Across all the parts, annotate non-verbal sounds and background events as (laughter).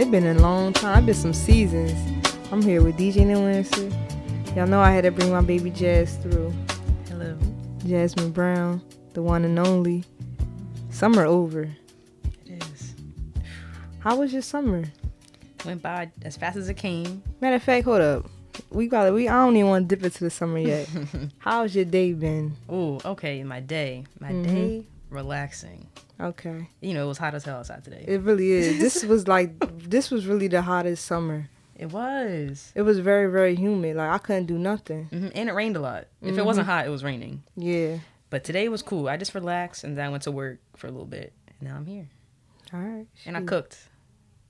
It been a long time. It been some seasons. I'm here with DJ Nuancer. Y'all know I had to bring my baby Jazz through. Hello. Jasmine Brown, the one and only. Summer over. It is. How was your summer? Went by as fast as it came. Matter of fact, hold up. We got it. we. I don't even want to dip into the summer yet. (laughs) How's your day been? Oh, okay. My day. My Mhm. day. Relaxing. Okay, You know, it was hot as hell outside today. it really is. (laughs) This was like this was really the hottest summer. It was. It was very very humid. Like I couldn't do nothing. hmm And it rained a lot. If it wasn't hot, it was raining. Yeah. But today was cool. I just relaxed and then I went to work for a little bit. And now I'm here. All right. And I cooked.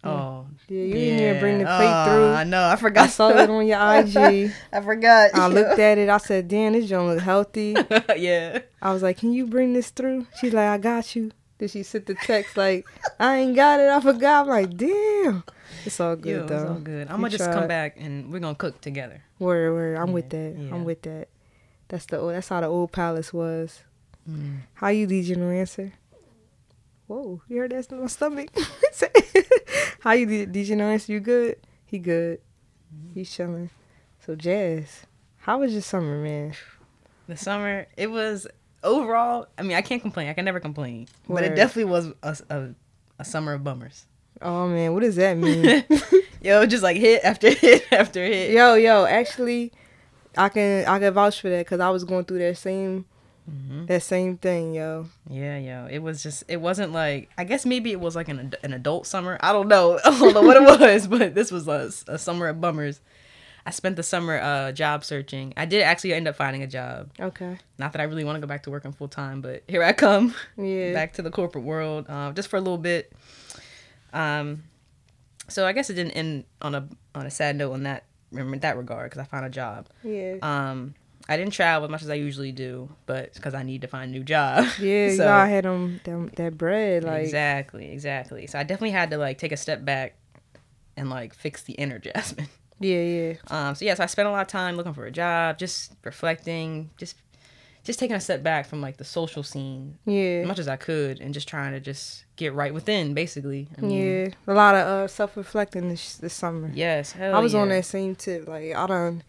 Oh. Yeah, you didn't even bring the plate Oh, through. I know. I forgot. I saw it on your IG. (laughs) I forgot. I looked at it. I said, "Damn, this joint look healthy." (laughs) yeah. I was like, "Can you bring this through?" She's like, "I got you." Then she sent the text like, (laughs) "I ain't got it. I forgot." I'm like, "Damn." It's all good Yo, it's though. all good. I'm We gonna just come back and we're gonna cook together. Word, word. I'm with that. yeah. I'm with that. That's the old. That's how the old palace was. Mm. How you DJ no answer? Whoa, you heard that in my stomach. (laughs) how you did DJ no answer? You good? He good. Mm-hmm. He's chilling. So Jazz, how was your summer, man? The summer, it was overall. I mean, I can't complain. I can never complain. But it definitely was a, a, a summer of bummers. Oh man, what does that mean? (laughs) Yo, just like hit after (laughs) hit after hit. yo, yo, actually, I can I can vouch for that because I was going through that same Mhm. that same thing, yo. Yeah, yo, it was just. It wasn't like. I guess maybe it was like an an adult summer. I don't know. (laughs) I don't know what it was, but this was a, a summer of bummers. I spent the summer uh, job searching. I did actually end up finding a job. Okay. Not that I really want to go back to working full time, but here I come. Yeah. back to the corporate world uh, just for a little bit. Um, so I guess it didn't end on a on a sad note in that in that regard because I found a job. Yeah. Um, I didn't travel as much as I usually do, but because I need to find a new job. (laughs) yeah, so, gotta have them, them that bread, like exactly, exactly. So I definitely had to like take a step back and like fix the inner Jasmine. (laughs) yeah, yeah. Um, so yeah, so I spent a lot of time looking for a job, just reflecting, just just taking a step back from like the social scene Yeah. as much as I could and just trying to just get right within, basically. I mean, Yeah, a lot of uh, self reflecting this this summer. Yes, hell I was on that same tip. Like I done,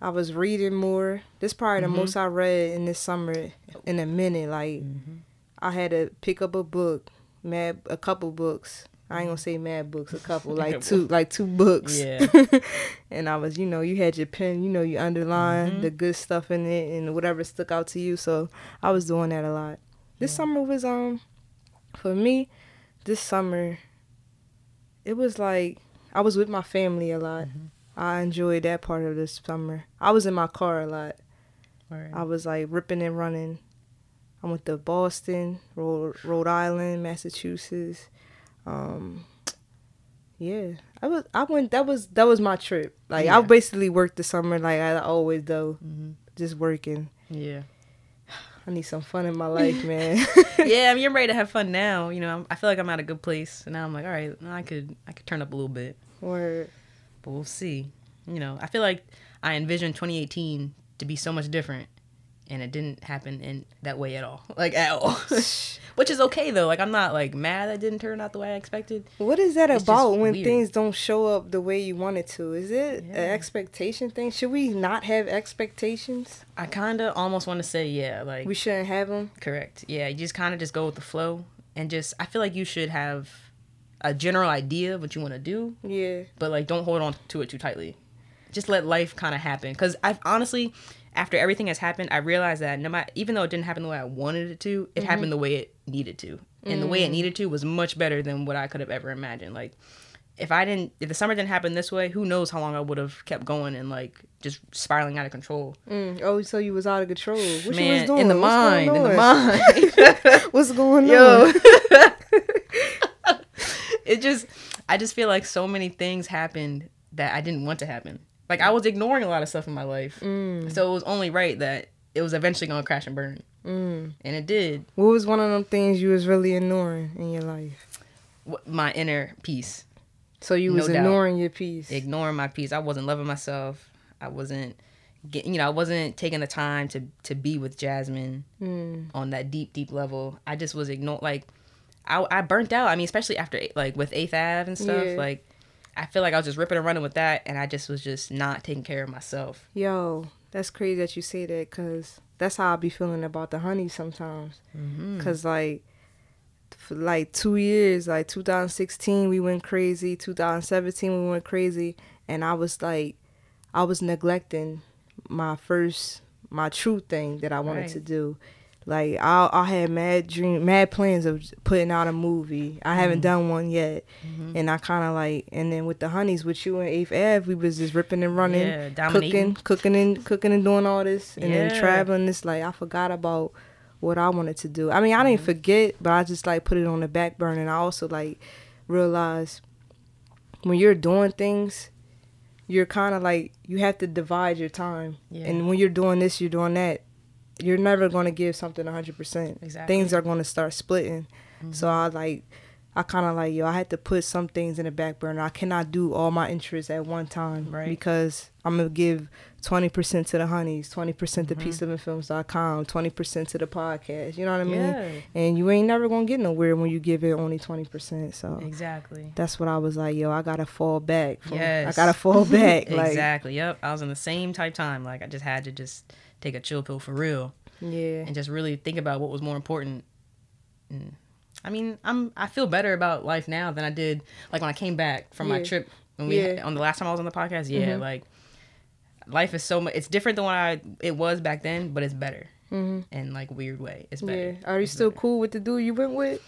I was reading more. This probably Mm-hmm. the most I read in this summer in a minute. Like Mm-hmm. I had to pick up a book, mad a couple books. I ain't gonna say mad books, a couple (laughs) like two, like two books. Yeah. (laughs) and I was, you know, you had your pen, you know, you underline Mm-hmm. the good stuff in it and whatever stuck out to you. So I was doing that a lot. This summer was um, for me, this summer, it was like I was with my family a lot. Mm-hmm. I enjoyed that part of the summer. I was in my car a lot. Word. I was like ripping and running. I went to Boston, Rhode, Rhode Island, Massachusetts. Um, yeah, I was. I went. That was that was my trip. Like I basically worked the summer like I always do, Mhm. just working. Yeah. (sighs) I need some fun in my life, man. (laughs) yeah, I (laughs) mean, I'm ready to have fun now. You know, I'm, I feel like I'm at a good place, and now I'm like, all right, I could, I could turn up a little bit, Word. But we'll see. You know, I feel like I envisioned 2018 to be so much different, and it didn't happen in that way at all, (laughs) like at all. (laughs) Which is okay though. Like I'm not like mad that didn't turn out the way I expected. What is that It's about when weird. things don't show up the way you want it to? Is it Yeah. an expectation thing? Should we not have expectations? I kind of almost want to say yeah, like We shouldn't have them. Correct. Yeah, you just kind of just go with the flow and just I feel like you should have a general idea of what you want to do, Yeah. but like don't hold on to it too tightly. Just let life kind of happen cuz I've honestly after everything has happened, I realized that no matter even though it didn't happen the way I wanted it to, it happened the way it needed to. And the way it needed to was much better than what I could have ever imagined. Like if I didn't if the summer didn't happen this way, who knows how long I would have kept going and like just spiraling out of control. Mm. Oh, so you was out of control. What you was Man, doing? in the What's mind, in the mind. (laughs) What's going (laughs) on? Yo. (laughs) it just I just feel like so many things happened that I didn't want to happen. Like I was ignoring a lot of stuff in my life. Mm. So it was only right that it was eventually gonna crash and burn. Mm. And it did. What was one of them things you was really ignoring in your life? My inner peace. So you No was doubt. ignoring your peace. Ignoring my peace. I wasn't loving myself. I wasn't getting you know, I wasn't taking the time to to be with Jasmine Mm. on that deep, deep level. I just was ignoring like I, I burnt out. I mean, especially after like with Eighth Ave and stuff. Yeah. Like, I feel like I was just ripping and running with that, and I just was just not taking care of myself. Yo, that's crazy that you say that because that's how I be feeling about the honey sometimes. Mm-hmm. Cause like, for like two years, like 2016 we went crazy, 2017 we went crazy, and I was like, I was neglecting my first, my true thing that I wanted Right. to do. Like I, I had mad dream, mad plans of putting out a movie. I haven't mm-hmm. done one yet, Mm-hmm. and I kind of like, and then with the honeys, with you and Eighth eh, Ave, we was just ripping and running, Yeah, cooking, cooking and cooking and doing all this, and then traveling. It's like I forgot about what I wanted to do. I mean, I didn't mm-hmm. forget, but I just like put it on the back burner. And I also like realized when you're doing things, you're kind of like you have to divide your time. Yeah. And when you're doing this, you're doing that. You're never gonna give something hundred percent. Exactly. Things are gonna start splitting. So I like. I kind of like yo. I had to put some things in the back burner. I cannot do all my interests at one time Right. because I'm gonna give twenty percent to the honeys, twenty percent Mm-hmm. to peaceofingfilms.com, twenty percent to the podcast. You know what I mean? Yeah. And you ain't never gonna get nowhere when you give it only twenty percent. So Exactly. that's what I was like, yo. I gotta fall back. From, I gotta fall back. (laughs) like exactly. Yep. I was in the same type time. Like I just had to just take a chill pill for real yeah, and just really think about what was more important. And, I mean, I'm I feel better about life now than I did like when I came back from my trip when we Yeah. on the last time I was on the podcast. Yeah, like life is so much. It's different than what I it was back then, but it's better Mhm. in like weird way. It's yeah. better. Are you It's still better. cool with the dude you went with?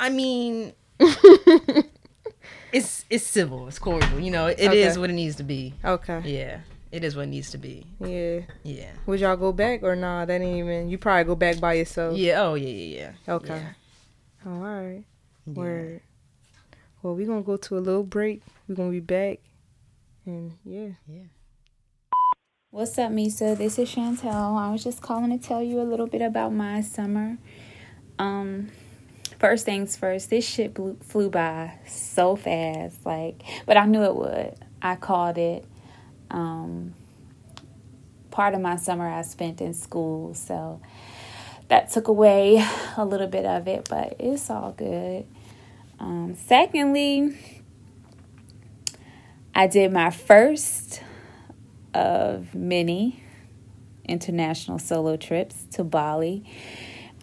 I mean. (laughs) it's it's civil. It's cordial. You know, it is Okay. what it needs to be. Okay. Yeah, it is what it needs to be. Yeah. Yeah. Would y'all go back or nah? That ain't even. You probably go back by yourself. Yeah. Oh yeah. Yeah. Yeah. Okay. Yeah. Oh, all right. Yeah. Word. Well, we're gonna go to a little break. We're gonna be back, and yeah. Yeah. What's up, Misa? This is Chantel. I was just calling to tell you a little bit about my summer. Um, first things first, this shit blew, flew by so fast, like, but I knew it would. I called it. Um, part of my summer I spent in school, so that took away (laughs) a little bit of it, but it's all good. Um, secondly, I did my first of many international solo trips to Bali.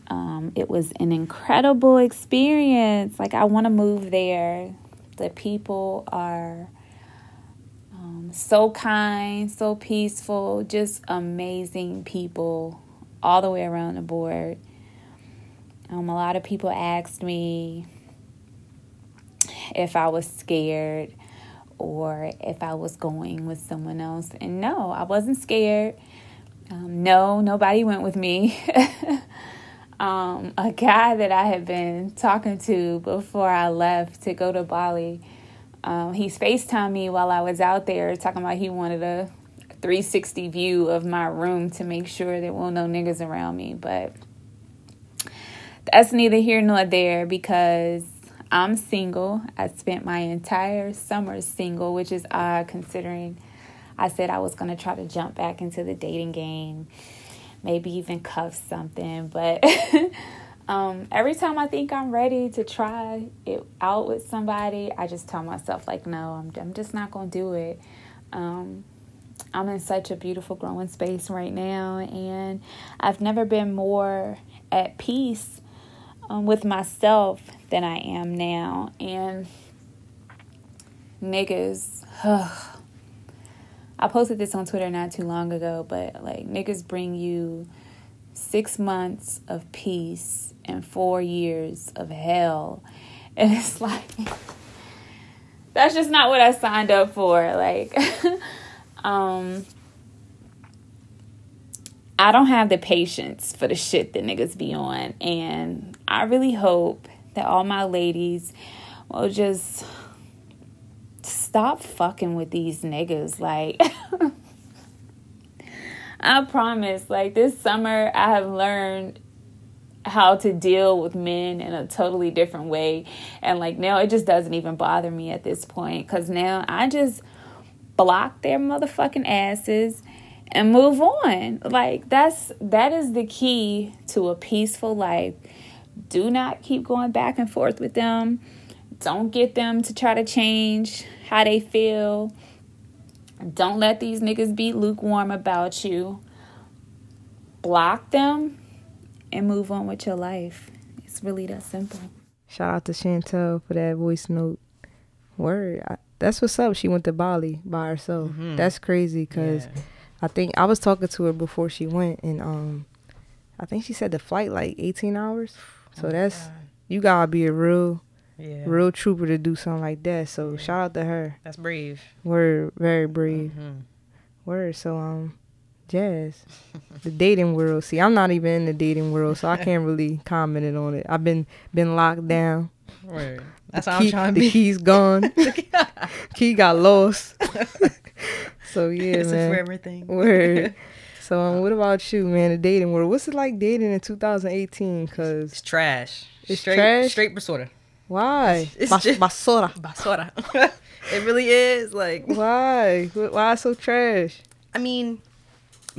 Um, it was an incredible experience. Like, I want to move there. The people are so kind, so peaceful, just amazing people all the way around the board. Um, a lot of people asked me if I was scared or if I was going with someone else. And no, I wasn't scared. Um, no, nobody went with me. (laughs) um, a guy that I had been talking to before I left to go to Bali, um, he FaceTimed me while I was out there talking about he wanted a 360 view of my room to make sure there were no niggas around me. But that's neither here nor there because I'm single. I spent my entire summer single, which is odd considering I said I was going to try to jump back into the dating game, maybe even cuff something. But (laughs) um, every time I think I'm ready to try it out with somebody, I just tell myself, like, no, I'm, I'm just not going to do it. Um, I'm in such a beautiful growing space right now, and I've never been more at peace um, with myself than I am now. And niggas, I posted this on Twitter not too long ago, but like niggas bring you six months of peace and four years of hell. (laughs) And it's like, that's just not what I signed up for. Like, (laughs) um, I don't have the patience for the shit that niggas be on. And I really hope that all my ladies will just stop fucking with these niggas. Like, (laughs) I promise, like, this summer I have learned how to deal with men in a totally different way. And, like, now it just doesn't even bother me at this point because now I just block their motherfucking asses and move on. Like that's that is the key to a peaceful life. Do not keep going back and forth with them. Don't get them to try to change how they feel. Don't let these niggas be lukewarm about you. Block them and move on with your life. It's really that simple. Shout out to Chantel for that voice note. Word. I, that's what's up. She went to Bali by herself. Mhm. That's crazy because Yeah. I think I was talking to her before she went, and um, I think she said the flight like 18 hours. So Oh that's God. you gotta be a real, yeah. real trooper to do something like that. So Yeah. shout out to her. That's brave. We're very brave. Mhm. Word. So um, Jazz, the dating world. See, I'm not even in the dating world, so I (laughs) can't really comment on it. I've been been locked down. Word. That's the how key, I'm trying to the be. key's gone. (laughs) Key got lost. (laughs) so yeah, it's a man. forever thing. Word. So um, what about you, man? The dating world. What's it like dating in 2018? Cause It's trash. It's straight, trash? Straight basura. why? It's Bas- just- basura. Basura. it really is. Like, Why? Why so trash? I mean,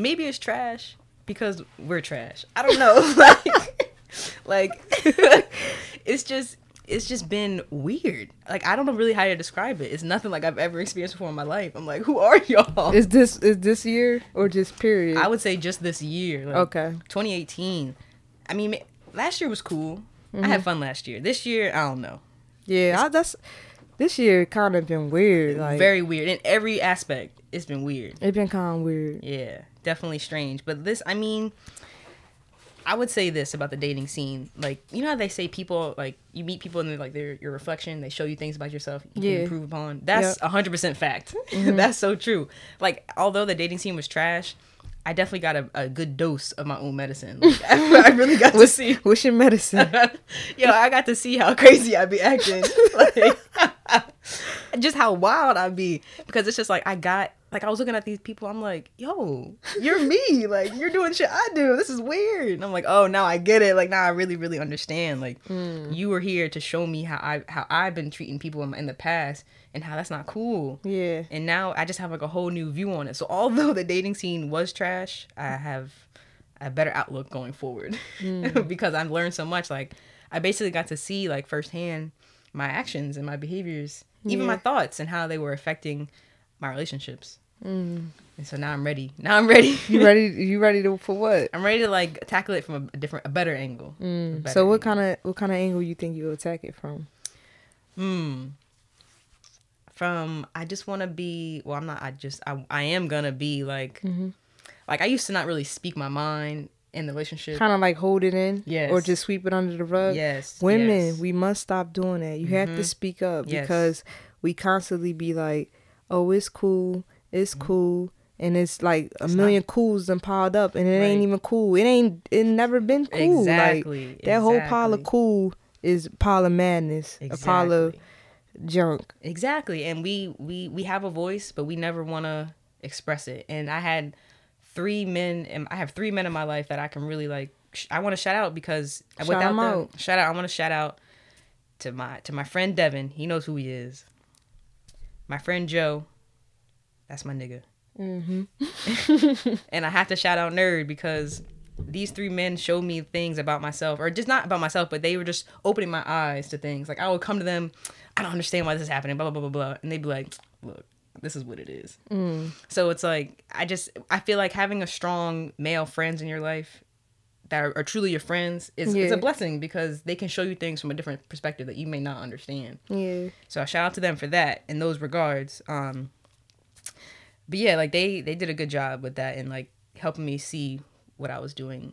maybe it's trash because we're trash. I don't know. (laughs) (laughs) like, like (laughs) it's just it's just been weird. Like I don't know really how to describe it. It's nothing like I've ever experienced before in my life. I'm like, who are y'all? Is this is this year or just period? I would say just this year. Like, okay. 2018. I mean, last year was cool. I Mm-hmm. had fun last year. This year, I don't know. Yeah, I, that's this year kind of been weird. Like Very weird in every aspect. It's been weird. It's been kind of weird. Yeah, definitely strange. But this, I mean, I would say this about the dating scene. Like, you know how they say people like you meet people and they're like they're your reflection. They show you things about yourself you Yeah. can improve upon. That's a hundred percent fact. (laughs) Mm-hmm. That's so true. Like, although the dating scene was trash. I definitely got a, a good dose of my own medicine. Like, (laughs) I really got to see. what's your medicine? (laughs) Yo, I got to see how crazy I'd be acting. Like, just how wild I'd be. Because it's just like I got like I was looking at these people, I'm like, yo, (laughs) you're me. Like you're doing shit I do. This is weird. And I'm like, oh now I get it. Like now I really, really understand. Like hmm. you were here to show me how I how I've been treating people in, in the past and how that's not cool. yeah. And now I just have like a whole new view on it. So although the dating scene was trash, I have a better outlook going forward hmm. (laughs) because I've learned so much. Like I basically got to see like firsthand my actions and my behaviors, even my thoughts and how they were affecting my relationships. And so now I'm ready. Now I'm ready. You (laughs) ready? You ready to for what? I'm ready to like tackle it from a different, a better angle. A better So what kind of what kind of angle you think you'll attack it from? Hmm. From I just want to be. Well, I'm not. I just. I. I am gonna be like. Mm-hmm. Like I used to not really speak my mind in the relationship. Kind of like hold it in, Yes. or just sweep it under the rug. yes. Women, yes. we must stop doing that. You have to Mhm. speak up Yes. because we constantly be like, "Oh, it's cool, it's cool," and it's like a Mm-hmm. It's million cools and piled up, and it ain't even cool. It ain't. It never been cool. Exactly. Like that whole pile of cool is pile of madness, Exactly. a pile of junk. Exactly. And we we we have a voice, but we never want to express it. And I had three men, and I have three men in my life that I can really like. Sh- I want to shout out because Shout without 'em them, out. shout out. I want to shout out to my to my friend Devin. He knows who he is. My friend Joe. That's my nigga. Mm-hmm. (laughs) And I have to shout out Nerd because these three men showed me things about myself, or just not about myself, but they were just opening my eyes to things. Like I would come to them, I don't understand why this is happening, blah blah blah blah blah, and they'd be like, "Look, this is what it is." Mm. So it's like I just I feel like having a strong male friends in your life that are, are truly your friends is it's a blessing because they can show you things from a different perspective that you may not understand. Yeah. So I shout out to them for that in those regards. Um, but yeah, like they they did a good job with that and like helping me see what I was doing,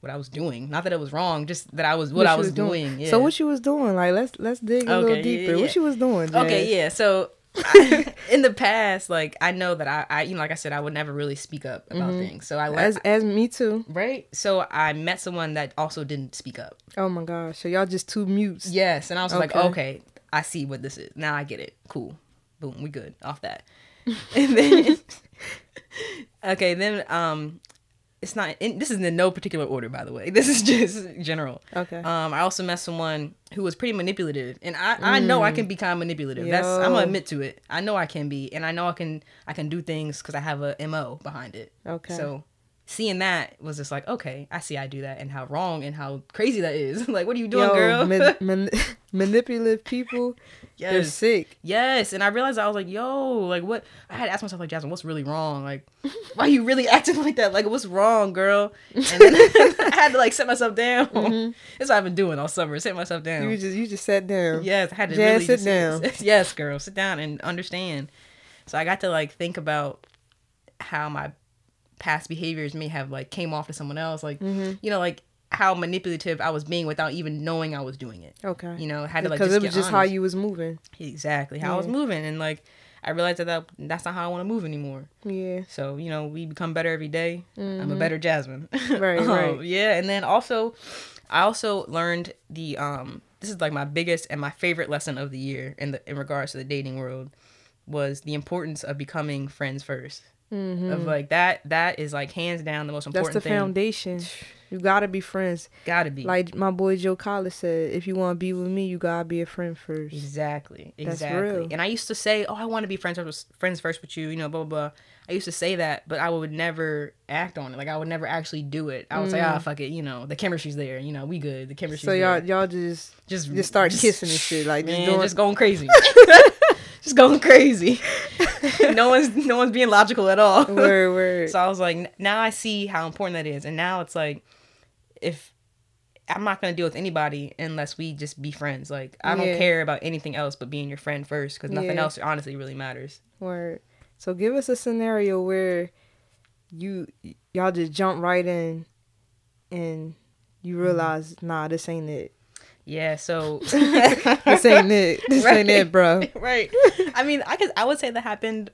what I was doing. Not that it was wrong, just that I was what, I you was doing. Yeah. So what she was doing? Like let's let's dig a Okay, little deeper. yeah, What she was doing? Okay, yeah. So I, (laughs) in the past, like I know that I, I, you know, like I said, I would never really speak up about mm-hmm. things. So I let, As as me too. right. So I met someone that also didn't speak up. Oh my gosh. So y'all just two mutes. Yes, and I was like, Okay. okay, I see what this is. Now I get it. Cool. Boom, we good off that. (laughs) and then, (laughs) okay, then um, it's not. In, this is in no particular order, by the way. (laughs) This is just general. Okay. Um, I also met someone who was pretty manipulative, and I, I know I can be kind of manipulative. That's I'm Mm. Gonna admit to it. I know I can be, and I know I can I can do things because I have a mo behind it. Okay. So seeing that was just like, okay, I see I do that and how wrong and how crazy that is. like, what are you doing, Yo, girl? man- man- manipulative people, they're sick. Yes, and I realized I was like, "Yo, like what?" I had to ask myself, like, Jasmine, what's really wrong? Like, why are you really (laughs) acting like that? Like, what's wrong, girl? And then (laughs) I had to like set myself down. That's what I've been doing all summer, set myself down. Mm-hmm. You just you just sat down. Yes, I had to Jazz, really sit down. (laughs) yes, girl, sit down and understand. So I got to like think about how my past behaviors may have like came off to someone else, like Mm-hmm. you know, like how manipulative I was being without even knowing I was doing it. Okay. You know, had to like because it was just how you was moving. exactly how I was moving, and like I realized that, that that's not how I want to move anymore. Yeah. So you know, we become better every day. I'm a better Jasmine. Mm-hmm. (laughs) Right, (laughs) Um, right. Yeah, and then also, I also learned the um. This is like my biggest and my favorite lesson of the year in the in regards to the dating world was the importance of becoming friends 1st Of like that that is like hands down the most Mm-hmm. That's important the thing. foundation. You gotta be friends. Gotta be Like my boy Joe Collar said, if you want to be with me, you gotta be a friend first. Exactly. That's Exactly. real. And I used to say, "Oh, I want to be friends first, friends first with you," you know, blah blah blah. I used to say that, but I would never act on it. Like I would never actually do it. I would say, "Ah, fuck it," you know, the chemistry's there. You know, we good. The chemistry's Mm. So y'all there. y'all just just just start kissing and shit, like just man, doing. (laughs) (laughs) just going crazy. just going crazy. (laughs) no one's no one's being logical at all. word (laughs) word. So I was like, now I see how important that is, and now it's like, if I'm not gonna deal with anybody unless we just be friends. Like I don't Yeah. care about anything else but being your friend first, because nothing Yeah. else honestly really matters. Word. So give us a scenario where you y'all just jump right in, and you Mm-hmm. realize, nah, this ain't it. Yeah. So (laughs) This ain't it. This ain't it, bro. (laughs) right. I mean, I guess I would say that happened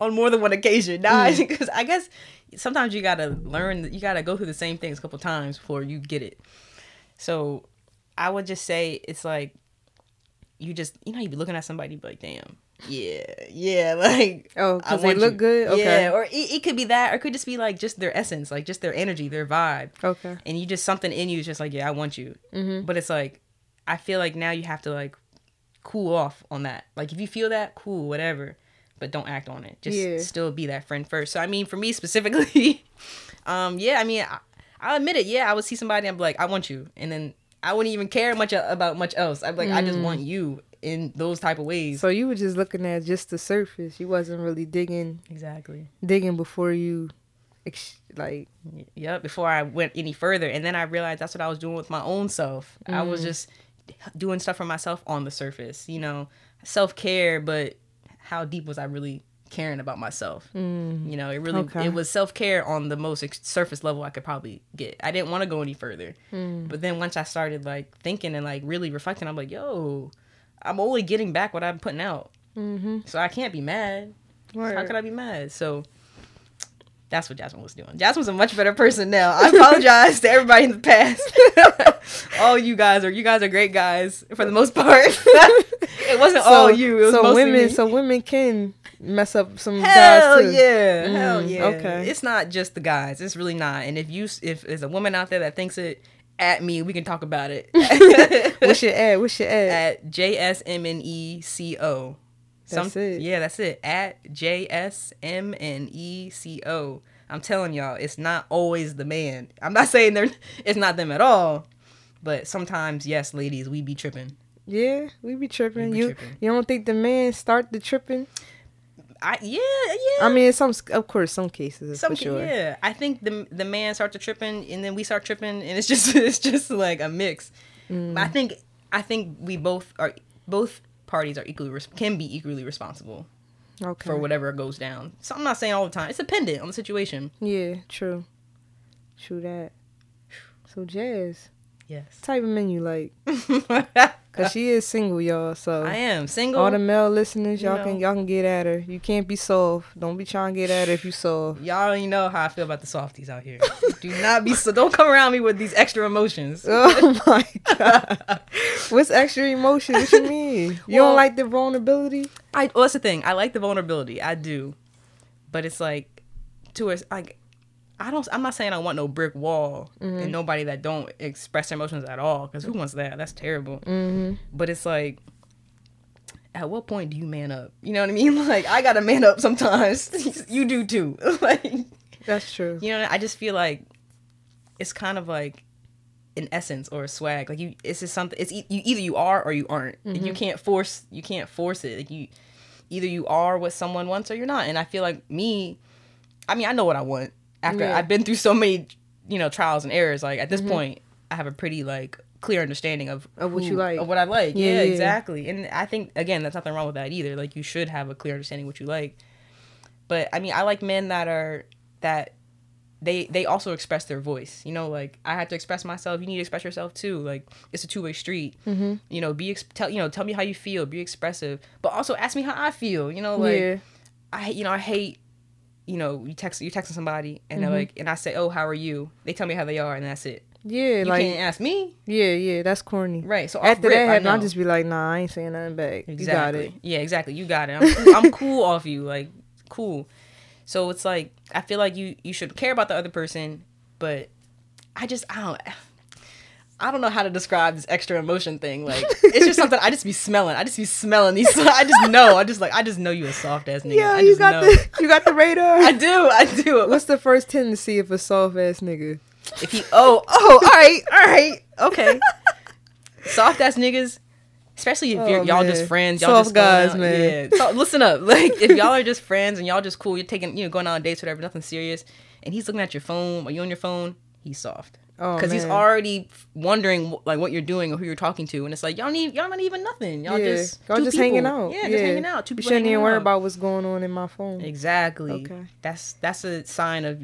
on more than one occasion. Mm. (laughs) because I guess sometimes you gotta learn, you gotta go through the same things a couple times before you get it. So, I would just say it's like you just you know you be looking at somebody, be like, damn, yeah, yeah, like Oh, I 'cause they look you. good? Okay. Yeah, or it, it could be that, or it could just be like just their essence, like just their energy, their vibe Okay. and you just something in you is just like yeah i want you Mhm. but it's like i feel like now you have to like cool off on that like if you feel that cool whatever but don't act on it just Yeah. still be that friend first so i mean for me specifically (laughs) um yeah i mean I, i'll admit it yeah i would see somebody and i'm like i want you and then i wouldn't even care much about much else i'm like i just want you in those type of ways Mm. So you were just looking at just the surface. You wasn't really digging exactly digging before you, ex- like yeah before I went any further. And then I realized that's what I was doing with my own self. I was Mm. just doing stuff for myself on the surface, you know, self care, but how deep was I really caring about myself? You know, it really, Mm. Okay. it was self care on the most ex- surface level I could probably get. I didn't want to go any further. Mm. But then once I started like thinking and like really reflecting, I'm like, yo, I'm only getting back what I'm putting out. mm-hmm. So I can't be mad. How could I be mad? So that's what Jasmine was doing. Jasmine's a much better person now. I apologize to everybody in the past. (laughs) all you guys are you guys are great guys for the most part. (laughs) it wasn't all you. It was so women, me. so women can mess up some Hell guys too. yeah, hell Mm, yeah. okay. it's not just the guys. It's really not. And if you if there's a woman out there that thinks it, at me, we can talk about it. (laughs) What's your ad? What's your ad? at J S M N E C O. That's it. Yeah, that's it. At J S M N E C O. I'm telling y'all, it's not always the man. I'm not (laughs) saying they're it's not them at all. But sometimes, yes, ladies, we be tripping. Yeah, we be tripping. be you tripping. you don't think the man start the tripping? I yeah, yeah. I mean, some of course, some cases Some, for sure. yeah, I think the the man start to tripping, and then we start tripping, and it's (laughs) just it's just like a mix. Mm. I think I think we both are both parties are equally res- can be equally responsible Okay. for whatever goes down. So I'm not saying all the time. It's dependent on the situation. Yeah, true. True that. So Jazz, Yes. type of menu like? (laughs) Cause she is single, y'all. So (laughs) I am single. all the male listeners, You y'all know. can y'all can get at her. You can't be soft. Don't be trying to get at her if you soft. Y'all already know how I feel about the softies out here. (laughs) Do not be so. Don't come around me with these extra emotions. (laughs) Oh my god. What's extra emotion? What you mean? You Well- don't like the vulnerability? I. Well, that's the thing. I like the vulnerability. I do, but it's like to us like. I don't. I'm not saying I want no brick wall and mm-hmm. nobody that don't express their emotions at all. Because who mm-hmm. wants that? That's terrible. Mm-hmm. But it's like, at what point do you man up? You know what I mean? (laughs) Like I gotta man up sometimes. (laughs) you do too. (laughs) like That's true. You know, I just feel like it's kind of like an essence or a swag. Like you, it's just something. It's e- you either you are or you aren't. And you mm-hmm. can't force. You can't force it. Like you, either you are what someone wants or you're not. And I feel like me. I mean, I know what I want. After Yeah. I've been through so many, you know, trials and errors. Like at this point, I have a pretty like clear understanding of Of what you like. of what I like. Yeah, Yeah, exactly. And I think again, that's nothing wrong with that either. Like you should have a clear understanding what you like. But I mean, I like men that are that they they also express their voice. You know, like I have to express myself. You need to express yourself too. Like it's a two way street. Mm-hmm. You know, be ex- tell you know tell me how you feel. Be expressive, but also ask me how I feel. You know, like yeah. I you know I hate. You know, you text you texting somebody and they're Mm-hmm. like, and I say, "Oh, how are you?" They tell me how they are, and that's it. Yeah, like You like can't ask me, yeah, yeah. That's corny. right? So off After rip, that happened, I'll just be like, nah, I ain't saying nothing back. Exactly. You got it. Yeah, exactly. You got it. I'm cool, (laughs) I'm cool off you. Like cool. So it's like I feel like you you should care about the other person, but I just I don't I don't know how to describe this extra emotion thing. Like it's just something I just be smelling. I just be smelling these. (laughs) I just know. I just like I just know you a soft ass nigga. Yeah, I you just got know. the you got the radar. I do. I do. What's the first tendency of a soft ass nigga? If he oh oh all right all right okay soft ass niggas especially if you're, Oh, y'all just friends y'all Soft just uh, guys, out- man. yeah so listen up (laughs) like if y'all are just friends and y'all just cool you're taking you know going on dates whatever nothing serious and he's looking at your phone or you on your phone he's soft Oh, because he's already wondering like what you're doing or who you're talking to and it's like y'all need y'all not even nothing y'all yeah, just y'all just people. hanging out. yeah, just hanging out two You people shouldn't even worry out. about what's going on in my phone. Exactly. Okay. That's that's a sign of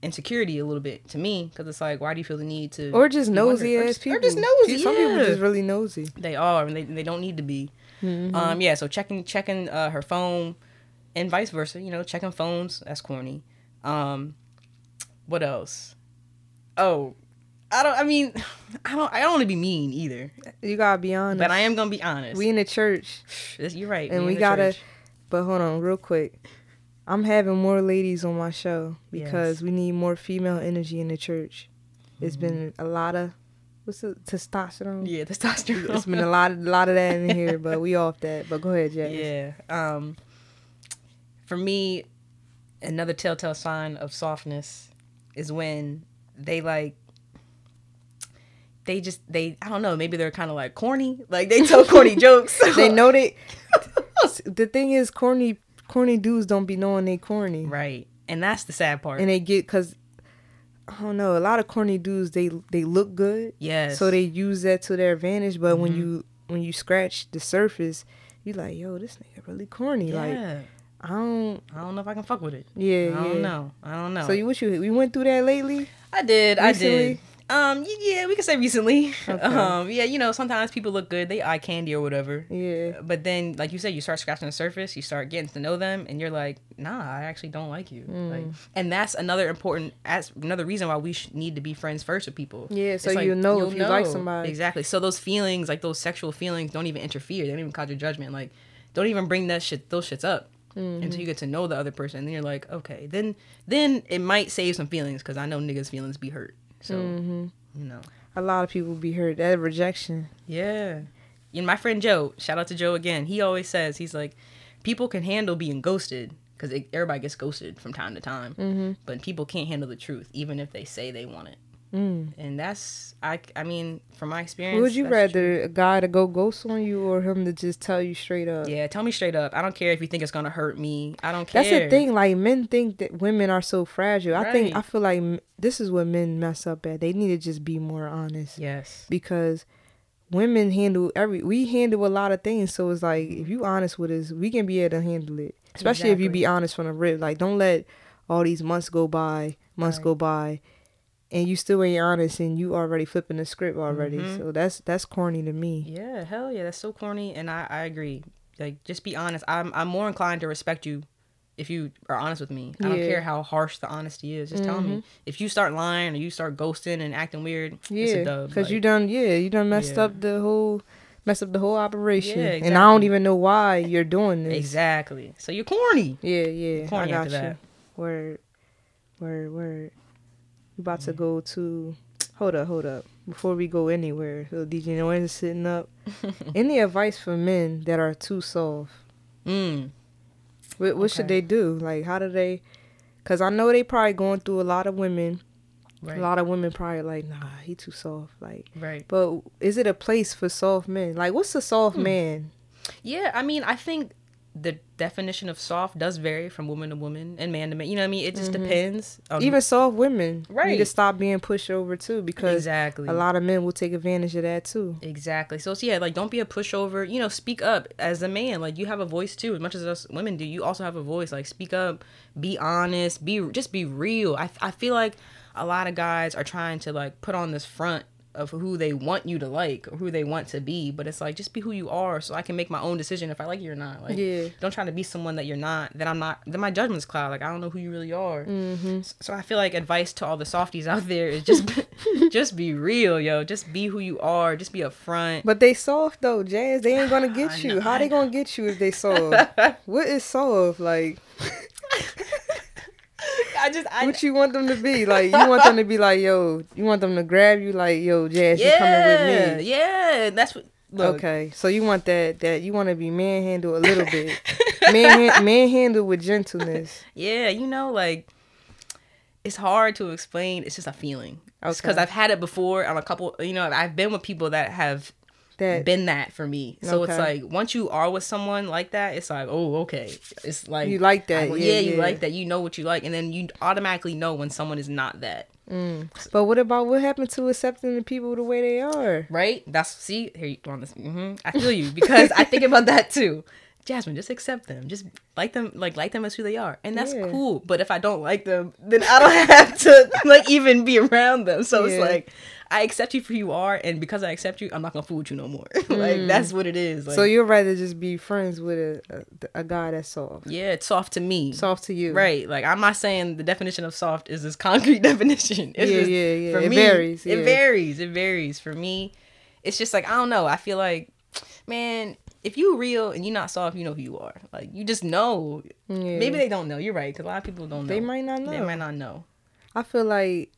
insecurity a little bit to me because it's like, why do you feel the need to, Or just nosy ass just- people. or just nosy? Some people yeah. just really nosy. they are, and they they don't need to be. Mm-hmm. Um, yeah. So checking checking uh, her phone, and vice versa. You know, checking phones. That's corny. Um, what else? Oh, I don't. I mean, (sighs) I don't. I don't want to be mean either, You gotta be honest. but I am gonna be honest. We in the church, You're right. and in we gotta. church. But hold on, real quick. I'm having more ladies on my show because Yes. we need more female energy in the church. Mm-hmm. It's been a lot of what's the testosterone. Yeah, testosterone. It's been a lot, of, lot of that in here, but we off that. But go ahead, Jack. Yeah. Um, for me, another telltale sign of softness is when they like they just they I don't know maybe they're kind of like corny like they tell corny (laughs) jokes They (laughs) know they. (laughs) the thing is, corny, corny dudes don't be knowing they corny, right and that's the sad part and they get because I don't know. A lot of corny dudes they they look good, yes so they use that to their advantage. But when Mhm. you when you scratch the surface, you like, yo, this nigga really corny. Like I don't. I don't know if I can fuck with it Yeah, I don't yeah. know I don't know So you what you we went through that lately? I did. I did. Um. Yeah, we could say recently. Okay. (laughs) Um. Yeah. You know, sometimes people look good. They eye candy or whatever. Yeah. But then, like you said, you start scratching the surface. You start getting to know them, and you're like, Nah, I actually don't like you. Mm. Like, and that's another important. As another reason why we sh- need to be friends first with people. Yeah, so like, you know if you like somebody. Exactly. So those feelings, like those sexual feelings, don't even interfere. They don't even cause your judgment. Like, don't even bring that shit, those shits up. Mm-hmm. Until you get to know the other person, and then you're like, okay, then then it might save some feelings because I know niggas' feelings be hurt. So Mm-hmm. you know. A lot of people be hurt. That rejection. Yeah. And my friend Joe, shout out to Joe again. He always says, he's like, people can handle being ghosted because everybody gets ghosted from time to time. Mm-hmm. But people can't handle the truth, even if they say they want it. Mm. And that's, I, I mean, from my experience. Would you rather a guy to go ghost on you or him to just tell you straight up? Yeah, tell me straight up. I don't care if you think it's going to hurt me. I don't care. That's the thing. Like men think that women are so fragile. I think I feel like this is what men mess up at. They need to just be more honest Yes. because women handle every. We handle a lot of things. So it's like if you honest with us, we can be able to handle it. Especially if you be honest from the rip. Like don't let all these months go by, months Right. go by, and you still ain't honest, and you already flipping the script already. Mhm. So that's that's corny to me. Yeah, hell yeah, that's so corny, and I, I agree. Like, just be honest. I'm I'm more inclined to respect you if you are honest with me. I don't care how harsh the honesty is. Just tell me. If you start lying or you start ghosting and acting weird, Yeah, because you done yeah you done messed Yeah. up the whole messed up the whole operation, Yeah, exactly. and I don't even know why you're doing this. exactly. So you're corny. Yeah, yeah, I corny got after you. that. Word, word, word. We about Mm. to go to. Hold up, hold up. Before we go anywhere, little DJ Noise is sitting up. (laughs) Any advice for men that are too soft? Mm. What, what should they do? Like, how do they? Cause I know they probably going through a lot of women. Right. A lot of women probably like, nah, he too soft. Like, Right. but is it a place for soft men? Like, what's a soft Hmm. man? Yeah, I mean, I think the definition of soft does vary from woman to woman and man to man. You know what I mean? It just mm-hmm. depends. On Even soft women right. need to stop being pushed over too, because exactly. a lot of men will take advantage of that too. Exactly. So, so yeah, like don't be a pushover. You know, speak up as a man. Like you have a voice too, as much as us women do. You also have a voice. Like speak up, be honest, be just be real. I I feel like a lot of guys are trying to like put on this front of who they want you to like or who they want to be, but it's like just be who you are, so I can make my own decision if I like you or not. Like, Yeah. don't try to be someone that you're not. that I'm not. Then my judgment's cloud. Like I don't know who you really are. Mm-hmm. So I feel like advice to all the softies out there is just (laughs) just be real, yo. Just be who you are. Just be upfront. But they soft though, Jazz. They ain't gonna (laughs) get you. know, How I they gonna get you if they soft? (laughs) what is soft? Like, I just I what you want them to be? Like, you want them to be like, yo, you want them to grab you like, yo, Jazz, you coming with me? yeah. That's what. Look, Okay, so you want that that you want to be manhandled a little bit, man (laughs) manhandled with gentleness. Yeah, you know, like it's hard to explain. It's just a feeling. Because I've had it before on a couple. You know, I've been with people that have That been that for me. So it's like once you are with someone like that, it's like, oh, okay. It's like You like that, I- yeah, yeah, you yeah. like that. You know what you like, and then you automatically know when someone is not that. But what about what happened to accepting the people the way they are? Right? That's see here you on this. hmm I feel you because I think about that too. (laughs) Jasmine, just accept them. Just like them, like like them as who they are, and that's Yeah. cool. But if I don't like them, then I don't (laughs) have to like even be around them. So it's like I accept you for who you are, and because I accept you, I'm not gonna fool with you no more. (laughs) like that's what it is. Like, Mm. so you'd rather just be friends with a a, a guy that's soft, yeah, it's soft to me. soft to you, Right, like I'm not saying the definition of soft is this (laughs) concrete definition. It's Yeah, just, yeah, yeah. For It me, varies, yeah. It varies. It varies. For me, it's just like I don't know. I feel like, man, if you real and you're not soft, you know who you are. Like you just know. Yeah. Maybe they don't know. You're right, because a lot of people don't know. They might not know. They might not know. I feel like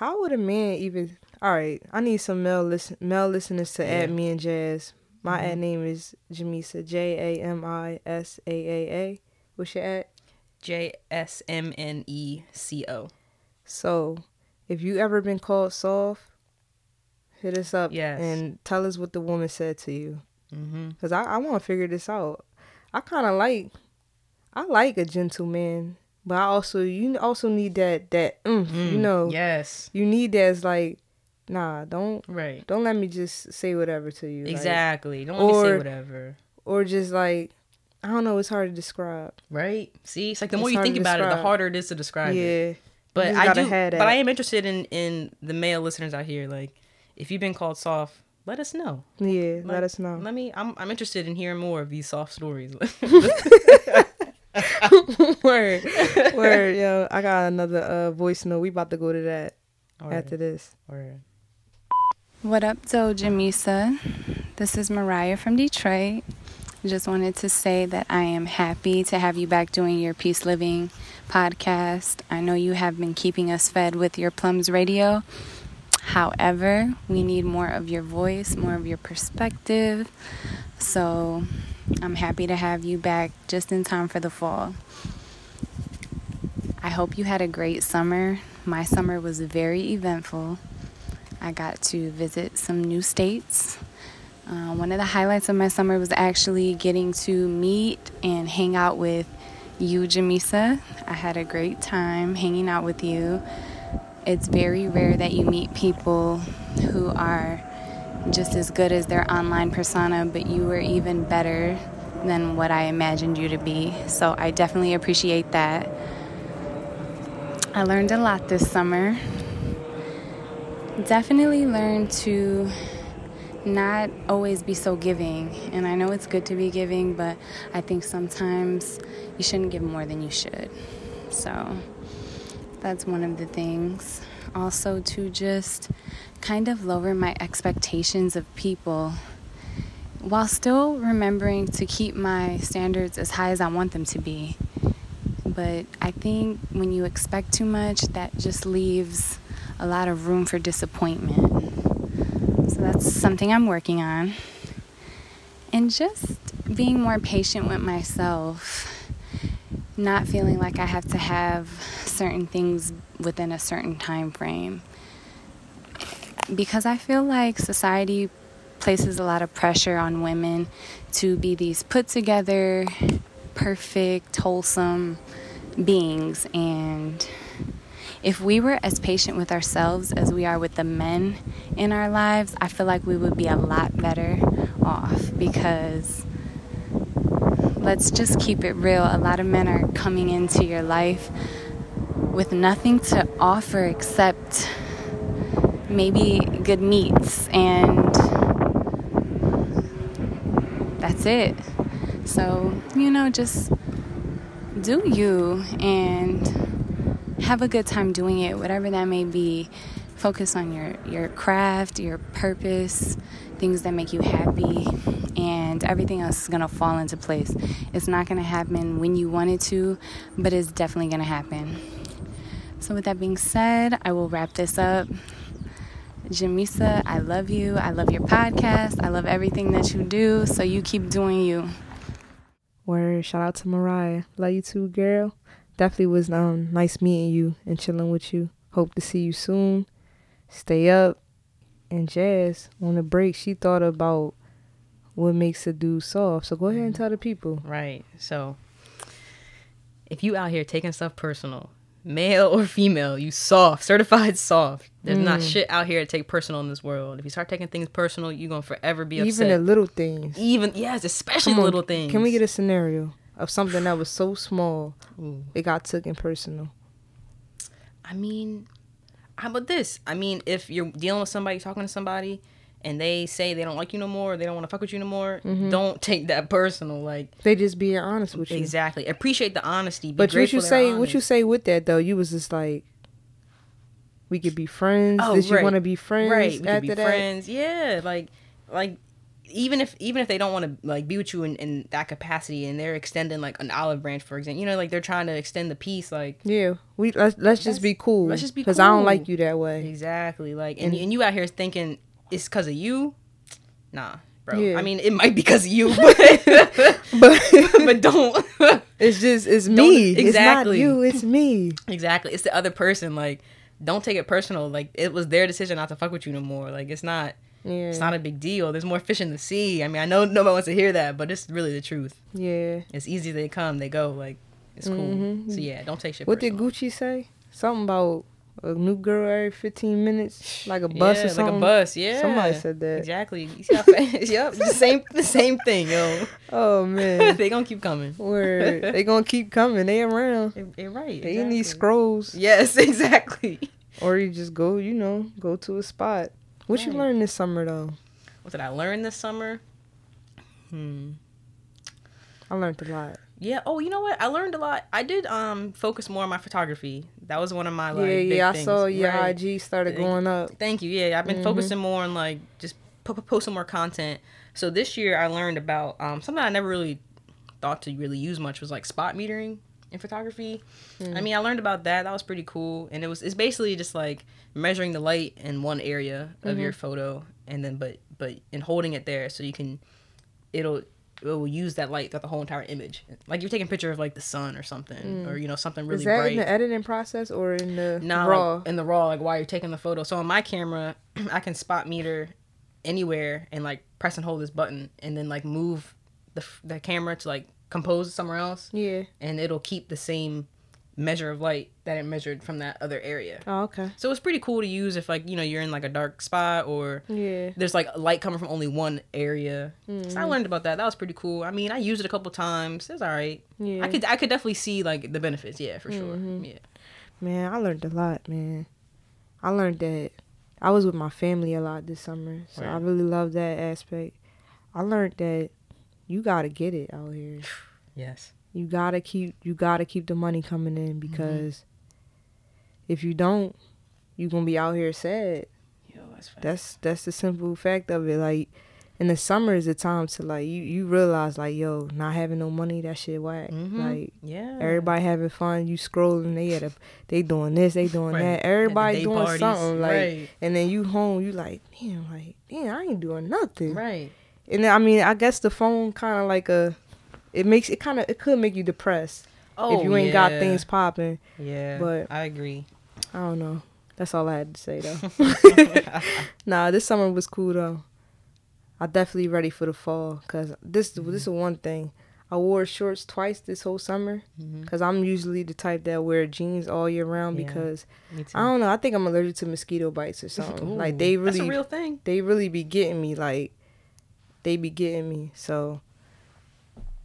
how would a man even? All right, I need some male listen male listeners to add me and Jazz. My ad name is Jamisa J A M I S A A A. What's your ad? J S M N E C O. So, if you ever been called soft, hit us up Yes. and tell us what the woman said to you. Mm-hmm. Cause I, I want to figure this out. I kind of like, I like a gentleman, but I also you also need that that oomph, you know. Mm, Yes. You need that. It's like, nah, don't Right. don't let me just say whatever to you. like- Exactly. Don't let me say whatever. or just like, I don't know. It's hard to describe. Right. See, it's like the It's more you think about it, the harder it is to describe it. yeah. But I do. But. I am interested in in the male listeners out here. Like, if you've been called soft, let us know. Yeah. Like, let us know. Let me. I'm I'm interested in hearing more of these soft stories. (laughs) (laughs) (laughs) (laughs) word, word, yo. I got another uh, voice note. We about to go to that after this. Or What up, Doja Misa? This is Mariah from Detroit. Just wanted to say that I am happy to have you back doing your Peace Living podcast. I know you have been keeping us fed with your Plums Radio. However, we need more of your voice, more of your perspective. So I'm happy to have you back just in time for the fall. I hope you had a great summer. My summer was very eventful. I got to visit some new states. Uh, one of the highlights of my summer was actually getting to meet and hang out with you, Jamisa. I had a great time hanging out with you. It's very rare that you meet people who are just as good as their online persona, but you were even better than what I imagined you to be. So I definitely appreciate that. I learned a lot this summer. Definitely learned to not always be so giving. And I know it's good to be giving, but I think sometimes you shouldn't give more than you should. So that's one of the things. Also, to just kind of lower my expectations of people while still remembering to keep my standards as high as I want them to be. But I think when you expect too much, that just leaves a lot of room for disappointment. So that's something I'm working on. And just being more patient with myself. not feeling like I have to have certain things within a certain time frame. Because I feel like society places a lot of pressure on women to be these put together, perfect, wholesome beings. And if we were as patient with ourselves as we are with the men in our lives, I feel like we would be a lot better off because let's just keep it real. A lot of men are coming into your life with nothing to offer except maybe good meats and that's it. So, you know, just do you and have a good time doing it, whatever that may be. Focus on your, your craft, your purpose, things that make you happy, and everything else is going to fall into place. It's not going to happen when you want it to, but it's definitely going to happen. So, with that being said, I will wrap this up. Jamisa, I love you. I love your podcast. I love everything that you do. So, you keep doing you. Word. Shout out to Mariah. Love you too, girl. Definitely was um nice meeting you and chilling with you. Hope to see you soon. Stay up. And Jazz, on the break, she thought about what makes a dude soft. So go ahead and tell the people. Right. So if you out here taking stuff personal, male or female, you soft, certified (laughs) soft. There's not mm. shit out here to take personal in this world. If you start taking things personal, you're gonna forever be upset. Even the little things. Even yes, especially on, little things. Can we get a scenario of something that was so small Ooh. it got taken personal? I mean, how about this? I mean, if you're dealing with somebody, talking to somebody, and they say they don't like you no more, they don't want to fuck with you no more, Mm-hmm. don't take that personal. Like They just being honest with you. exactly, appreciate the honesty. Be But what you say, what you say with that though, you was just like, we could be friends. Oh, Did you want to be friends? right? We could after be that? friends. Yeah, like like even if even if they don't want to like be with you in, in that capacity, and they're extending like an olive branch, for example, you know, like they're trying to extend the peace, like Yeah, we let's let's just be cool. let's just be because I don't like you that way. exactly like and And- and you out here thinking it's because of you, nah. Bro, Yeah. I mean, it might be because of you, (laughs) but (laughs) But (laughs) but don't. it's just it's me. It's exactly. not you. It's me. exactly, it's the other person. Like, don't take it personal. Like, it was their decision not to fuck with you no more. Like, it's not. Yeah. It's not a big deal. There's more fish in the sea. I mean, I know nobody wants to hear that, but it's really the truth. yeah. It's easy they come, they go. Like it's cool. Mhm. So yeah, don't take shit. What did. Gucci say? Something about a new girl every fifteen minutes, like a bus yeah, or something. Like a bus, yeah. Somebody said that. Exactly. You see how fast? (laughs) yep, the same, the same thing, yo. Oh man. (laughs) they gonna keep coming. Word. (laughs) they gonna keep coming. They around. They- They're right. They in these scrolls. Yes, exactly. Or you just go, you know, go to a spot. What you Right. learned this summer though? What did I learn this summer? Hmm. I learned a lot. Yeah. Oh, you know what? I learned a lot. I did um focus more on my photography. That was one of my like. yeah, yeah. I things. saw your Right. IG started going up. Thank you. Yeah, I've been Mhm. focusing more on like just po- posting more content. So this year I learned about um, something I never really thought to really use much was like spot metering in photography. Mm. I mean, I learned about that. That was pretty cool. And it was it's basically just like measuring the light in one area of Mm-hmm. your photo and then but but and holding it there so you can it'll it will use that light throughout the whole entire image. Like you're taking a picture of like the sun or something mm. or you know something really Is that bright. in the editing process or in the Nah, raw? like, in the raw, like while you're taking the photo. So on my camera, (clears throat) I can spot meter anywhere and like press and hold this button, and then like move the the camera to like compose somewhere else, yeah. and it'll keep the same measure of light that it measured from that other area. Oh, okay. So it's pretty cool to use if like you know you're in like a dark spot or Yeah. there's like light coming from only one area. Mm-hmm. I learned about that. That was pretty cool. I mean, I used it a couple times. It's all right. Yeah. I could I could definitely see like the benefits. Yeah, for sure. Mhm. Yeah. Man, I learned a lot, man. I learned that I was with my family a lot this summer, so I really love that aspect. I learned that you gotta get it out here. (sighs) Yes. You gotta keep you gotta keep the money coming in because if you don't, you're gonna be out here sad. Yo, that's. That's that's the simple fact of it. Like in the summer is a time to like you you realize like yo not having no money that shit whack. Mhm. Like yeah. everybody having fun, you scrolling they at a, they doing this they doing Right. that. Everybody doing parties. something like right. and then you home you like damn like damn I ain't doing nothing. Right. And then, I mean I guess the phone kind of like a it makes it kind of it could make you depressed. Oh, if you ain't got things popping. Yeah, But- I agree. I don't know. That's all I had to say though. (laughs) (laughs) nah, this summer was cool though. I definitely ready for the fall because this this mm-hmm. is one thing. I wore shorts twice this whole summer mm-hmm. because I'm usually the type that wear jeans all year round Yeah. because. I don't know. I think I'm allergic to mosquito bites or (laughs) something. like Ooh, they that's really a real thing. they really be getting me. Like they be getting me. So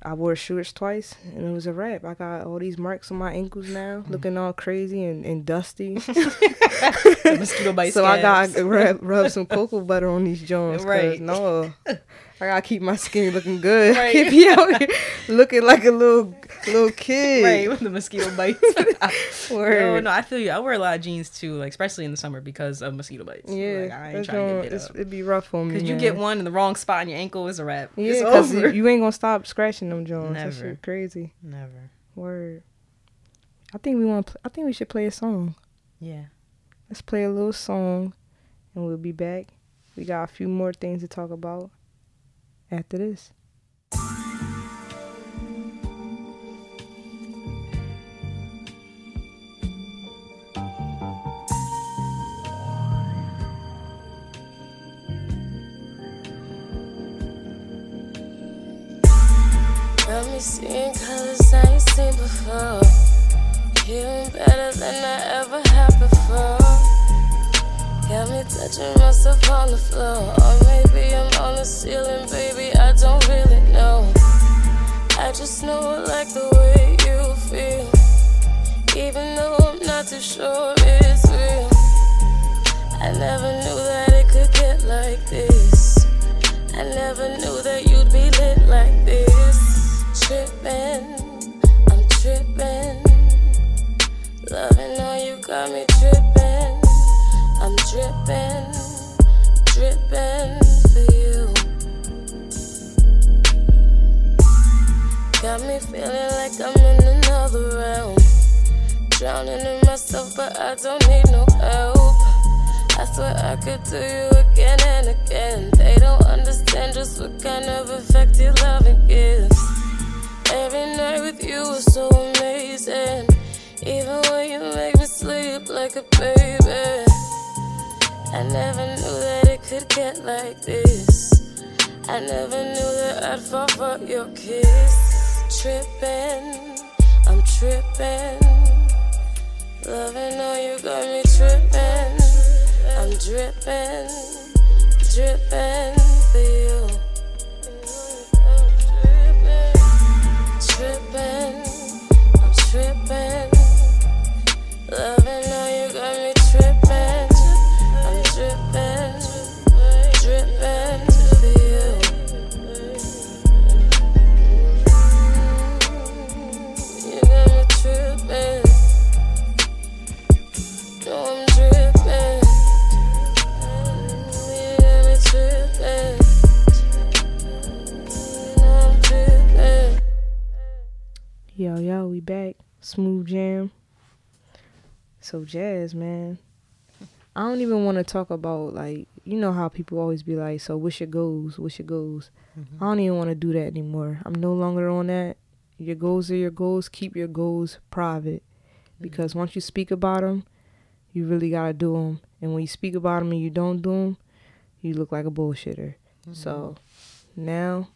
I wore shorts twice and it was a wrap. I got all these marks on my ankles now, Mm. looking all crazy and, and dusty. (laughs) (laughs) Mosquito bite. so I got scabs. to rub, rub some cocoa butter on these joints. Right. No, (laughs) I gotta keep my skin looking good. (laughs) Right. Can't be out here looking like a little little kid. right with the mosquito bites. (laughs) Word. no, no, I feel you. I wear a lot of jeans too, like especially in the summer because of mosquito bites. Yeah, like, I ain't trying to get up. it'd be rough for me. Because you get one in the wrong spot in your ankle, it's a wrap. Yeah, it's over. you ain't gonna stop scratching them joints. That Never. shit crazy. Never. Word. I think we want. I think we should play a song. Yeah. Let's play a little song, and we'll be back. We got a few more things to talk about after this. Got me seeing colors I ain't seen before. Hearing better than I ever have before. Got me touching myself on the floor. Or maybe I'm on the ceiling, baby. I don't really know. I just know I like the way you feel. Even though I'm not too sure it's real. I never knew that it could get like this. I never knew that you'd be lit like this. Trippin', I'm trippin'. Loving how you got me trippin'. I'm drippin', drippin' for you. Got me feeling like I'm in another realm. Drowning in myself, but I don't need no help. I swear I could do you again and again. They don't understand just what kind of effect your loving gives. Every night with you is so amazing. Even when you make me sleep like a baby. I never knew that it could get like this. I never knew that I'd fall for your kiss. Trippin', I'm trippin'. Loving how you got me trippin'. I'm drippin', drippin' for you. Trippin', I'm trippin'. Loving Yo, yo, we back. Smooth jam. So jazz, man. I don't even want to talk about like you know how people always be like, so what's your goals? What's your goals? Mm-hmm. I don't even want to do that anymore. I'm no longer on that. Your goals are your goals. Keep your goals private, because mm-hmm. once you speak about them, you really gotta do them. And when you speak about them and you don't do them, you look like a bullshitter. So mm-hmm. now,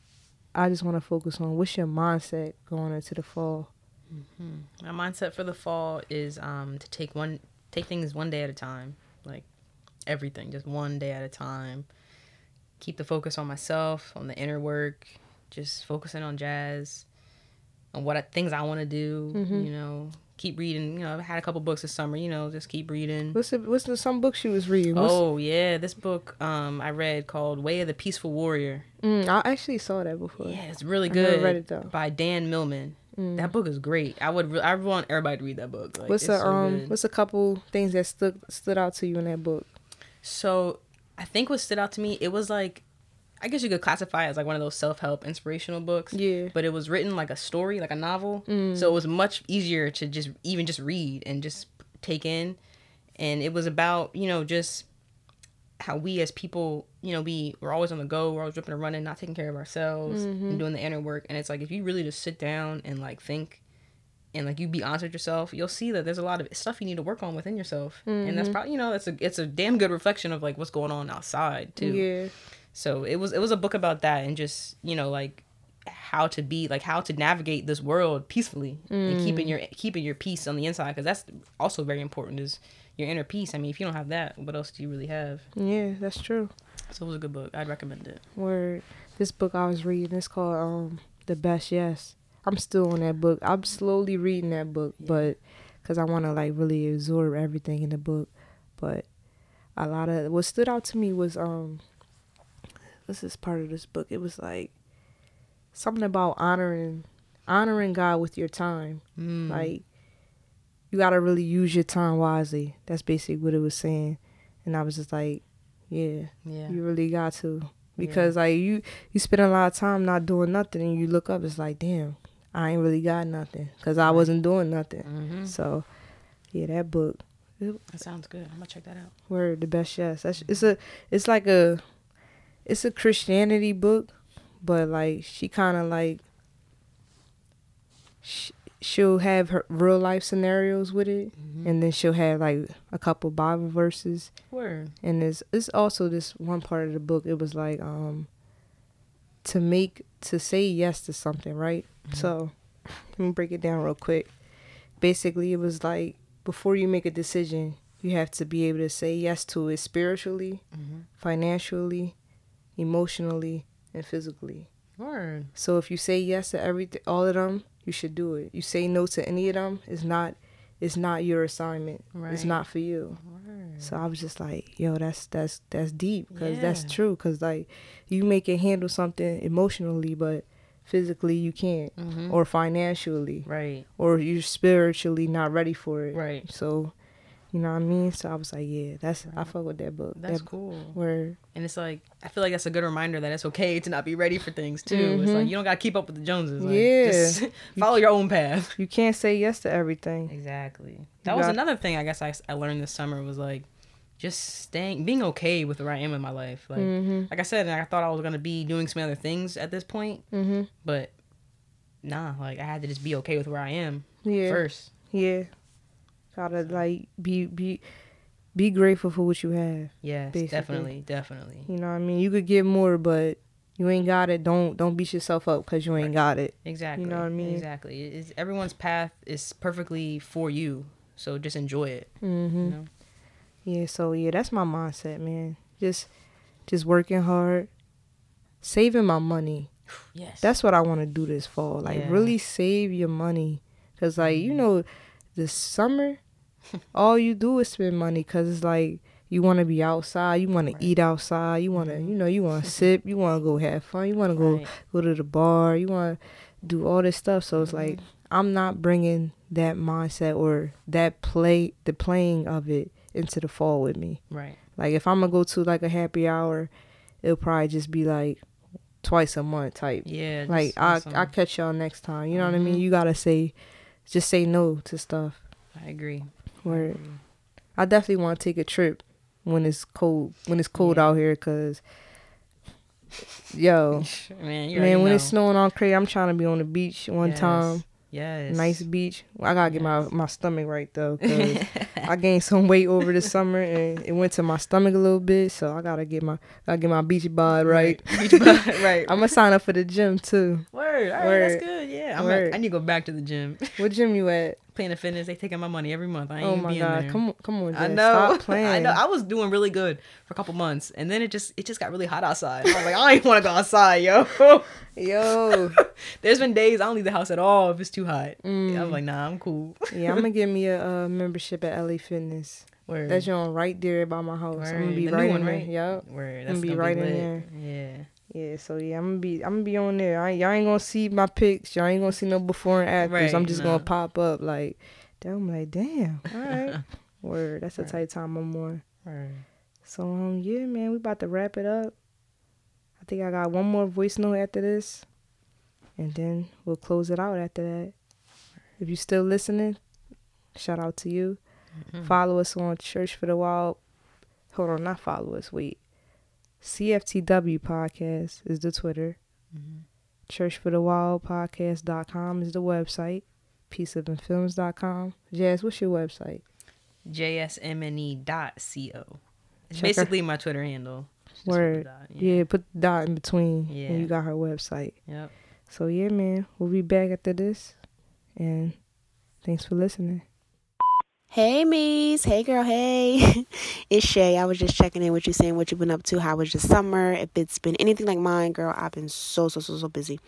I just want to focus on what's your mindset going into the fall. My mindset for the fall is um to take one take things one day at a time. Like everything, just one day at a time. Keep the focus on myself, on the inner work, just focusing on jazz, on what I, things I want to do, you know. Keep reading, you know, I've had a couple books this summer, you know, just keep reading. What's the what's the some books you was reading? What's, Oh yeah, this book um I read called Way of the Peaceful Warrior. mm, I actually saw that before. Yeah, it's really I good. read it, though. By Dan Millman. That book is great. I would re- I want everybody to read that book. Like, what's a so um good. what's a couple things that stood stood out to you in that book? So I think what stood out to me, it was like, I guess you could classify it as like one of those self help inspirational books. Yeah. But it was written like a story, like a novel. Mm. So it was much easier to just even just read and just take in. And it was about, you know, just how we as people, you know, we we're always on the go, we're always ripping and running, not taking care of ourselves and mm-hmm. doing the inner work. And it's like if you really just sit down and like think and like you be honest with yourself, you'll see that there's a lot of stuff you need to work on within yourself, and that's mm-hmm. probably you know that's a it's a damn good reflection of like what's going on outside too. Yeah. So it was it was a book about that and just you know like how to be like how to navigate this world peacefully and keeping your keeping your peace on the inside because that's also very important is your inner peace. I mean, if you don't have that, what else do you really have? Yeah, that's true. So it was a good book. I'd recommend it. Where this book I was reading, it's called um The Best Yes. I'm still on that book. I'm slowly reading that book, but because I want to like really absorb everything in the book. But a lot of what stood out to me was um, this is part of this book. It was like something about honoring honoring God with your time. Mm. Like you gotta really use your time wisely. That's basically what it was saying. And I was just like, yeah, yeah. you really got to because like you you spend a lot of time not doing nothing and you look up it's like damn i ain't really got nothing because i wasn't doing nothing hmm so yeah that book That sounds good. I'm gonna check that out. were the best yes that's it's a it's like a it's a christianity book but like she kind of like sh- she'll have her real life scenarios with it and then she'll have like a couple bible verses. Word. and it's it's also this one part of the book it was like um to make to say yes to something right? So (laughs) let me break it down real quick. Basically it was like before you make a decision you have to be able to say yes to it spiritually Mhm. financially emotionally and physically Word. so if you say yes to everything all of them you should do it you say no to any of them it's not it's not your assignment Right. it's not for you Word. so I was just like, yo, that's that's that's deep because that's true. Because like, you make it handle something emotionally, but physically you can't, Mhm. or financially, Right. or you're spiritually not ready for it. Right. So, you know what I mean. So I was like, yeah, that's I fuck with that book. That's that cool. Where And it's like I feel like that's a good reminder that it's okay to not be ready for things too. It's like you don't gotta keep up with the Joneses. Like, Yeah. Just (laughs) follow your own path. (laughs) you can't say yes to everything. Exactly. That was got- another thing I guess I, I learned this summer was like just staying being okay with where I am in my life. Like Mm-hmm. like I said, I thought I was gonna be doing some other things at this point, Mm-hmm. but nah, like I had to just be okay with where I am Yeah. first. Yeah. Gotta like be be be grateful for what you have. Yes, Basically. definitely, definitely. You know what I mean? You could get more, but you ain't got it. Don't don't beat yourself up because you ain't got it. Exactly. You know what I mean? Exactly. It is everyone's path is perfectly for you. So just enjoy it. Mm-hmm. You know? Yeah, so yeah, that's my mindset, man. Just just working hard, saving my money. (sighs) Yes. That's what I want to do this fall. Like Yeah. Mm-hmm. really save your money cuz like, you know, this summer all you do is spend money cuz it's like you want to be outside, you want to eat outside, you want to, you know, you want to (laughs) sip, you want to go have fun, you want to go go to the bar, you want to do all this stuff. So it's Mm-hmm. like I'm not bringing that mindset or that play the playing of it into the fall with me. Right. Like if I'm gonna go to like a happy hour, it'll probably just be like twice a month type. Yeah. Like I I catch y'all next time. You know what I mean? Mhm. You gotta say, just say no to stuff. I agree. Agree. I definitely want to take a trip when it's cold when it's cold Yeah. out here, cause yo (laughs) Man, man when it's snowing on crazy, I'm trying to be on the beach one Yes. time. Yes. Nice beach. I gotta get my Yes. my stomach right though, cause (laughs) I gained some weight over the summer and it went to my stomach a little bit, so I gotta get my gotta get my beach bod right. (laughs) Beach bud, right. I'm gonna sign up for the gym too. Word. All right, Word. that's good. Yeah. I'm Word. I need to go back to the gym. What gym you at? Planet Fitness, they taking my money every month. I ain't Oh my being god, there. come on, come on, I know. Stop (laughs) playing. I know. I was doing really good for a couple months, and then it just it just got really hot outside. I was like, I ain't want to go outside, yo. (laughs) Yo, (laughs) There's been days I don't leave the house at all if it's too hot. Mm. I'm like, nah, I'm cool. yeah, I'm gonna give me a uh, membership at LA Fitness. Word. That's on right there by my house. I'm gonna be The right one, there. right? Yup. Word. gonna That's be gonna right in there. Yeah. Yeah, so yeah, I'm gonna be I'm gonna be on there. I, y'all ain't gonna see my pics. Y'all ain't gonna see no before and afters. Right, I'm just nah. gonna pop up like, damn, I'm like, damn. All right, (laughs) word. That's the Right. type time I'm on. Word. So um, yeah, man, we about to wrap it up. I think I got one more voice note after this, and then we'll close it out after that. If you're still listening, shout out to you. Mhm. Follow us on Church for the Wild. Hold on, not follow us. Wait, CFTW podcast is the Twitter. Mhm. Church for the Wild podcast.com is the website. peaceofandfilms.com. Jazz, what's your website? JSMNE.co. It's Check her- basically my Twitter handle. Just with the Word. dot, Yeah. put the dot in between. Yeah. And you got her website. Yep. So yeah, man, we'll be back after this. And thanks for listening. Hey, Mies. Hey, girl. Hey. (laughs) it's Shay. I was just checking in with you, saying what you've been up to. How was your summer? If it's been anything like mine, girl, I've been so, so, so, so busy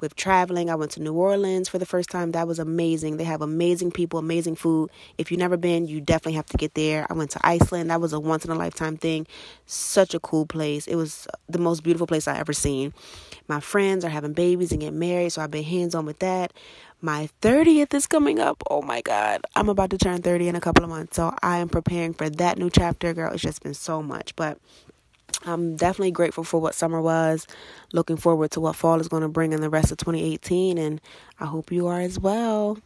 with traveling. I went to New Orleans for the first time. That was amazing. They have amazing people, amazing food. If you've never been, you definitely have to get there. I went to Iceland. That was a once in a lifetime thing. Such a cool place. It was the most beautiful place I ever seen. My friends are having babies and getting married, so I've been hands on with that. My 30th is coming up. Oh my God. I'm about to turn 30 in a couple of months. So I am preparing for that new chapter, girl. It's just been so much. But I'm definitely grateful for what summer was. Looking forward to what fall is going to bring in the rest of 2018. And I hope you are as well.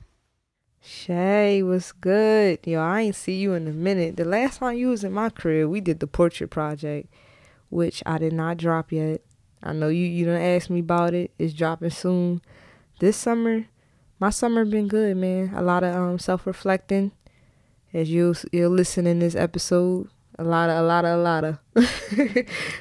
Shay, what's good? Yo, I ain't see you in a minute. The last time you was in my crib, we did the portrait project, which I did not drop yet. I know you you don't ask me about it. It's dropping soon. This summer, my summer been good, man. A lot of um self reflecting. As you you'll listen in this episode. A lot of a lot of a lot of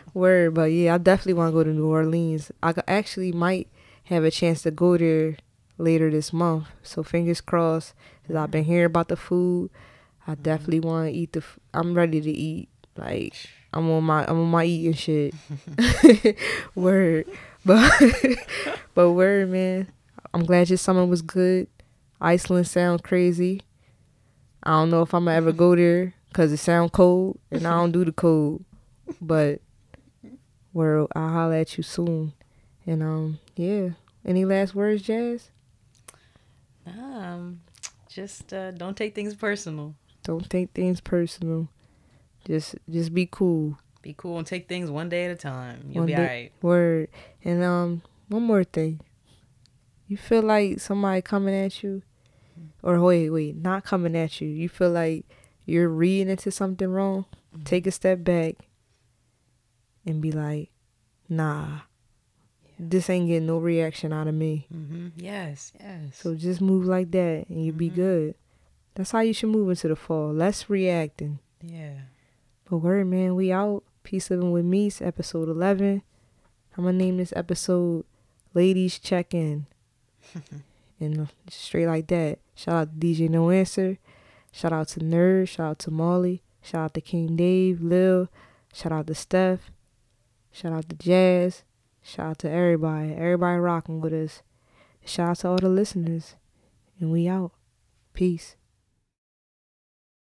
(laughs) word, but yeah, I definitely want to go to New Orleans. I actually might have a chance to go there later this month. So fingers crossed. Cause I've been hearing about the food. I definitely want to eat the. F- I'm ready to eat. Like I'm on my I'm on my eating shit. (laughs) (laughs) word, but but word, man. I'm glad your summer was good. Iceland sound crazy. I don't know if I'm gonna ever go (laughs) there because it sound cold and I don't do the cold. (laughs) But world, I'll holler at you soon. And um, yeah. Any last words, Jazz? Um, just uh, don't take things personal. Don't take things personal. Just just be cool. Be cool and take things one day at a time. You'll One be day- alright. Word. And um, one more thing. You feel like somebody coming at you, or wait, wait, not coming at you. You feel like you're reading into something wrong. Take a step back and be like, Nah, this ain't getting no reaction out of me. Mm-hmm. Yes, yes. So just move like that, and you'll be good. That's how you should move into the fall. Less reacting. yeah. But word, man, we out. Peace living with me, episode eleven. I'm gonna name this episode "Ladies Check In," (laughs) and straight like that. Shout out to DJ No Answer. Shout out to Nerd. Shout out to Molly. Shout out to King Dave, Lil. Shout out to Steph. Shout out to Jazz. Shout out to everybody. Everybody rocking with us. Shout out to all the listeners. And we out. Peace.